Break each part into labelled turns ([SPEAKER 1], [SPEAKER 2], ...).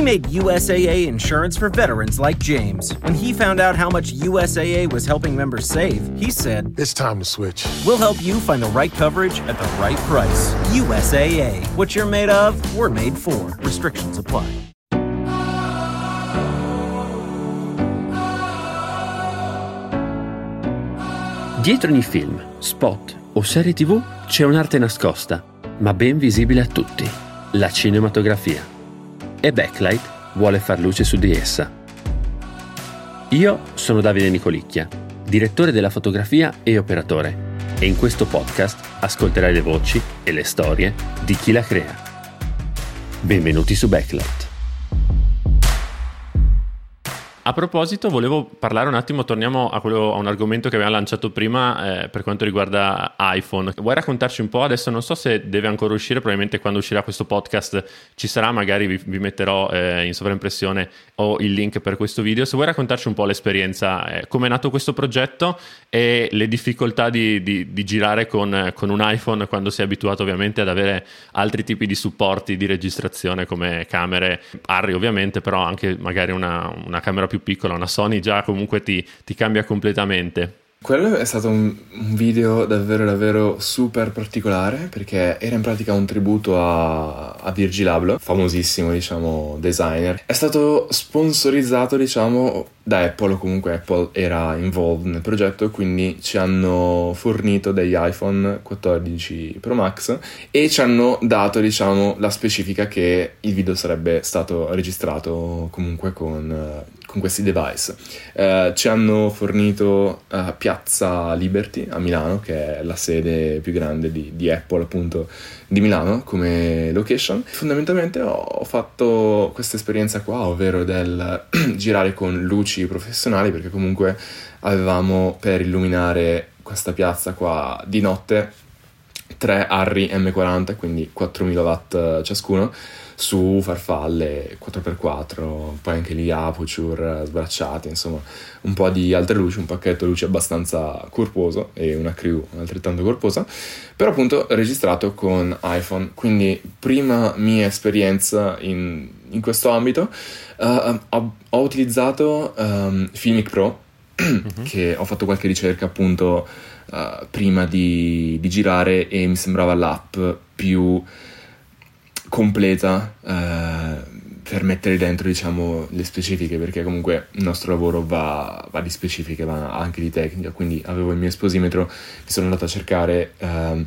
[SPEAKER 1] We made USAA insurance for veterans like James. When he found out how much USAA was helping members save, he said,
[SPEAKER 2] It's time to switch.
[SPEAKER 1] We'll help you find the right coverage at the right price. USAA. What you're made of, we're made for. Restrictions apply.
[SPEAKER 3] Dietro ogni film, spot o serie tv c'è un'arte nascosta, ma ben visibile a tutti, la cinematografia. E Backlight vuole far luce su di essa. Io sono Davide Nicolicchia, direttore della fotografia e operatore, e in questo podcast ascolterai le voci e le storie di chi la crea. Benvenuti su Backlight.
[SPEAKER 4] A proposito, volevo parlare un attimo, torniamo a, quello, a un argomento che abbiamo lanciato prima eh, per quanto riguarda iPhone. Vuoi raccontarci un po'? Adesso non so se deve ancora uscire, probabilmente quando uscirà questo podcast ci sarà, magari vi, vi metterò eh, in sovraimpressione o il link per questo video. Se vuoi raccontarci un po' l'esperienza, eh, come è nato questo progetto e le difficoltà di, di, di girare con, con, un iPhone quando sei abituato ovviamente ad avere altri tipi di supporti di registrazione come camere, Arri ovviamente, però anche magari una, una camera più piccola, una Sony già comunque ti, ti cambia completamente.
[SPEAKER 5] Quello è stato un, un, video davvero davvero super particolare perché era in pratica un tributo a, a Virgil Abloh, famosissimo diciamo designer. È stato sponsorizzato diciamo da Apple o comunque Apple era involved nel progetto quindi ci hanno fornito degli iPhone 14 Pro Max e ci hanno dato diciamo la specifica che il video sarebbe stato registrato comunque con, con questi device. Eh, ci hanno fornito uh, Piazza Liberty a Milano, che è la sede più grande di, di Apple appunto di Milano come location. Fondamentalmente ho fatto questa esperienza qua, ovvero del girare con luci professionali, perché comunque avevamo per illuminare questa piazza qua di notte tre Harry M40, quindi 4000 watt ciascuno su farfalle 4x4, poi anche lì aperture sbracciate, insomma un po' di altre luci, un pacchetto luci abbastanza corposo e una crew altrettanto corposa, però appunto registrato con iPhone, quindi prima mia esperienza in, in questo ambito uh, ho, ho, utilizzato um, Filmic Pro, uh-huh. che ho fatto qualche ricerca appunto uh, prima di, di girare e mi sembrava l'app più completa eh, per mettere dentro diciamo le specifiche perché comunque il nostro lavoro va, va, di specifiche va anche di tecnica. Quindi avevo il mio esposimetro mi sono andato a cercare eh,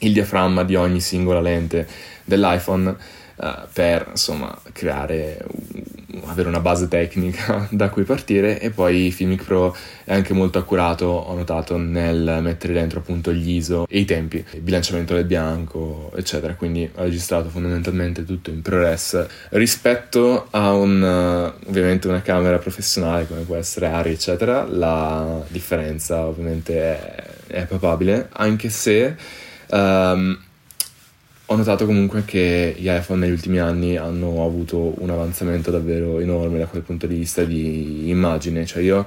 [SPEAKER 5] il diaframma di ogni singola lente dell'iPhone eh, per insomma creare avere una base tecnica da cui partire e poi Filmic Pro è anche molto accurato, ho notato, nel mettere dentro appunto gli ISO e i tempi, il bilanciamento del bianco, eccetera, quindi ho registrato fondamentalmente tutto in ProRes rispetto a un, ovviamente una camera professionale come può essere Ari, eccetera, la differenza ovviamente è, è papabile, anche se um, ho notato comunque che gli iPhone negli ultimi anni hanno avuto un avanzamento davvero enorme da quel punto di vista di immagine, cioè io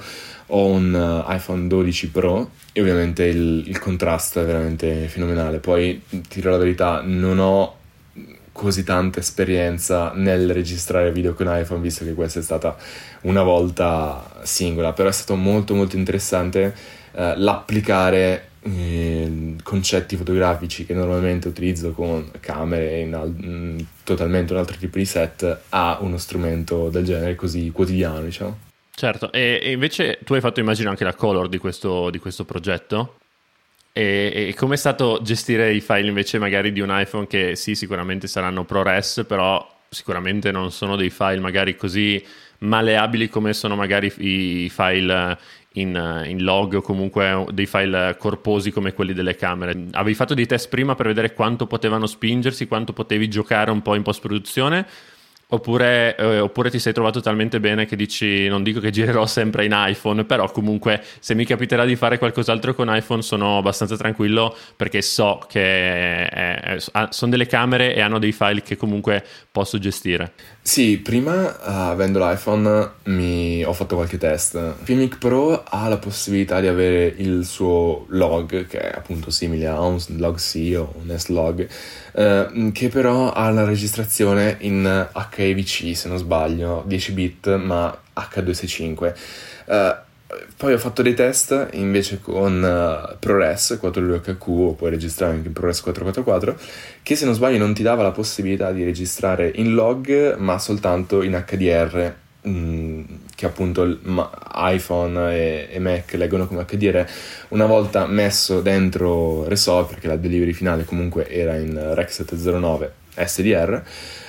[SPEAKER 5] ho un uh, iPhone 12 Pro e ovviamente il, il contrasto è veramente fenomenale, poi ti dirò la verità, non ho così tanta esperienza nel registrare video con iPhone, visto che questa è stata una volta singola, però è stato molto molto interessante eh, l'applicare eh, concetti fotografici che normalmente utilizzo con camere in al- mm, totalmente un altro tipo di set a uno strumento del genere così quotidiano, diciamo.
[SPEAKER 4] Certo, e, e invece tu hai fatto immagino anche la color di questo, di questo progetto? E, e com'è stato gestire i file invece magari di un iPhone che sì, sicuramente saranno ProRes, però sicuramente non sono dei file magari così maleabili come sono magari i file in, eh, in, log o comunque dei file corposi come quelli delle camere. Avevi fatto dei test prima per vedere quanto potevano spingersi, quanto potevi giocare un po' in post produzione Oppure, eh, oppure, ti sei trovato talmente bene che dici non dico che girerò sempre in iPhone, però comunque se mi capiterà di fare qualcos'altro con iPhone sono abbastanza tranquillo perché so che è, è, sono delle camere e hanno dei file che comunque posso gestire.
[SPEAKER 5] Sì, prima uh, avendo l'iPhone mi ho fatto qualche test. Filmic Pro ha la possibilità di avere il suo log, che è appunto simile a un log C o un S-Log, uh, che però ha la registrazione in HD HEVC se non sbaglio, 10 bit ma H265. Uh, poi ho fatto dei test invece con uh, ProRes 42HQ o puoi registrare anche in ProRes 444 che se non sbaglio non ti dava la possibilità di registrare in log ma soltanto in HDR mh, mm, che appunto iPhone e, e, Mac leggono come HDR una volta messo dentro Resolve perché la delivery finale comunque era in Rec 709 SDR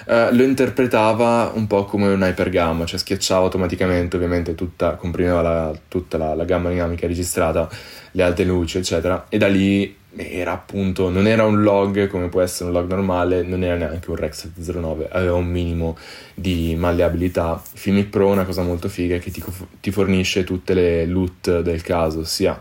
[SPEAKER 5] Uh, lo interpretava un po' come un hypergamma, cioè schiacciava automaticamente, ovviamente tutta, comprimeva la, tutta la, la, gamma dinamica registrata, le alte luci, eccetera, e da lì era appunto, non era un log come può essere un log normale, non era neanche un Rex 709, aveva un minimo di malleabilità. Filmic Pro è una cosa molto figa che ti, ti fornisce tutte le LUT del caso, sia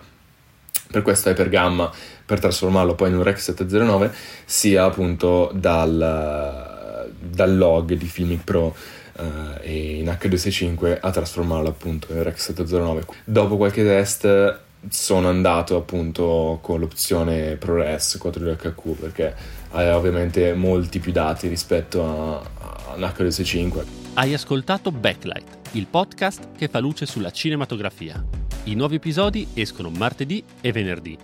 [SPEAKER 5] per questo hypergamma per trasformarlo poi in un Rex 709, sia appunto dal dal log di Filmic Pro uh, e in H265 a trasformarlo appunto in Rex 709. Dopo qualche test sono andato appunto con l'opzione ProRes 4HQ perché aveva ovviamente molti più dati rispetto a, a un H265.
[SPEAKER 4] Hai ascoltato Backlight, il podcast che fa luce sulla cinematografia. I nuovi episodi escono martedì e venerdì.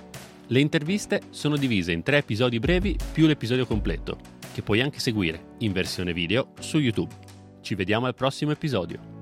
[SPEAKER 4] Le interviste sono divise in tre episodi brevi più l'episodio completo che puoi anche seguire in versione video su YouTube. Ci vediamo al prossimo episodio.